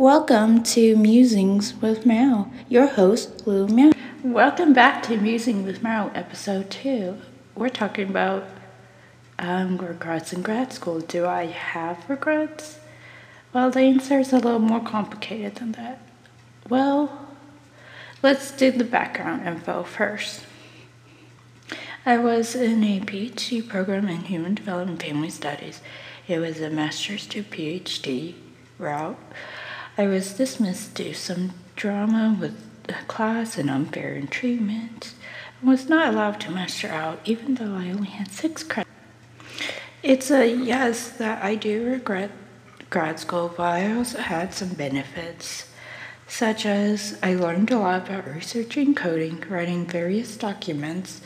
Welcome to Musings with Meryl, your host, Lou Meryl. Welcome back to Musing with Meryl, episode two. We're talking about um, regrets in grad school. Do I have regrets? Well, the answer is a little more complicated than that. Well, let's do the background info first. I was in a PhD program in Human Development and Family Studies. It was a master's to PhD route. I was dismissed due to some drama with the class and unfair treatment, and was not allowed to master out, even though I only had six credits. It's a yes that I do regret grad school, but I also had some benefits, such as I learned a lot about researching coding, writing various documents,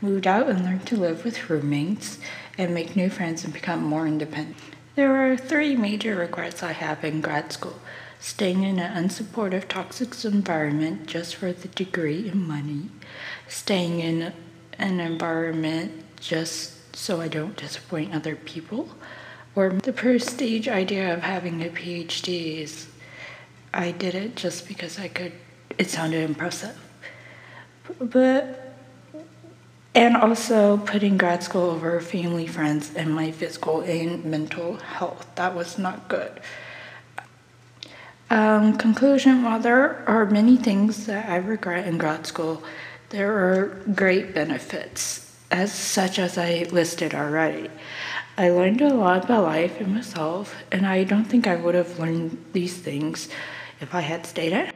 moved out and learned to live with roommates, and make new friends and become more independent. There are three major regrets I have in grad school staying in an unsupportive, toxic environment just for the degree and money, staying in an environment just so I don't disappoint other people, or the prestige idea of having a PhD is I did it just because I could, it sounded impressive. But, and also putting grad school over family, friends, and my physical and mental health. That was not good. Um, conclusion While there are many things that I regret in grad school, there are great benefits, as such as I listed already. I learned a lot about life and myself, and I don't think I would have learned these things if I had stayed at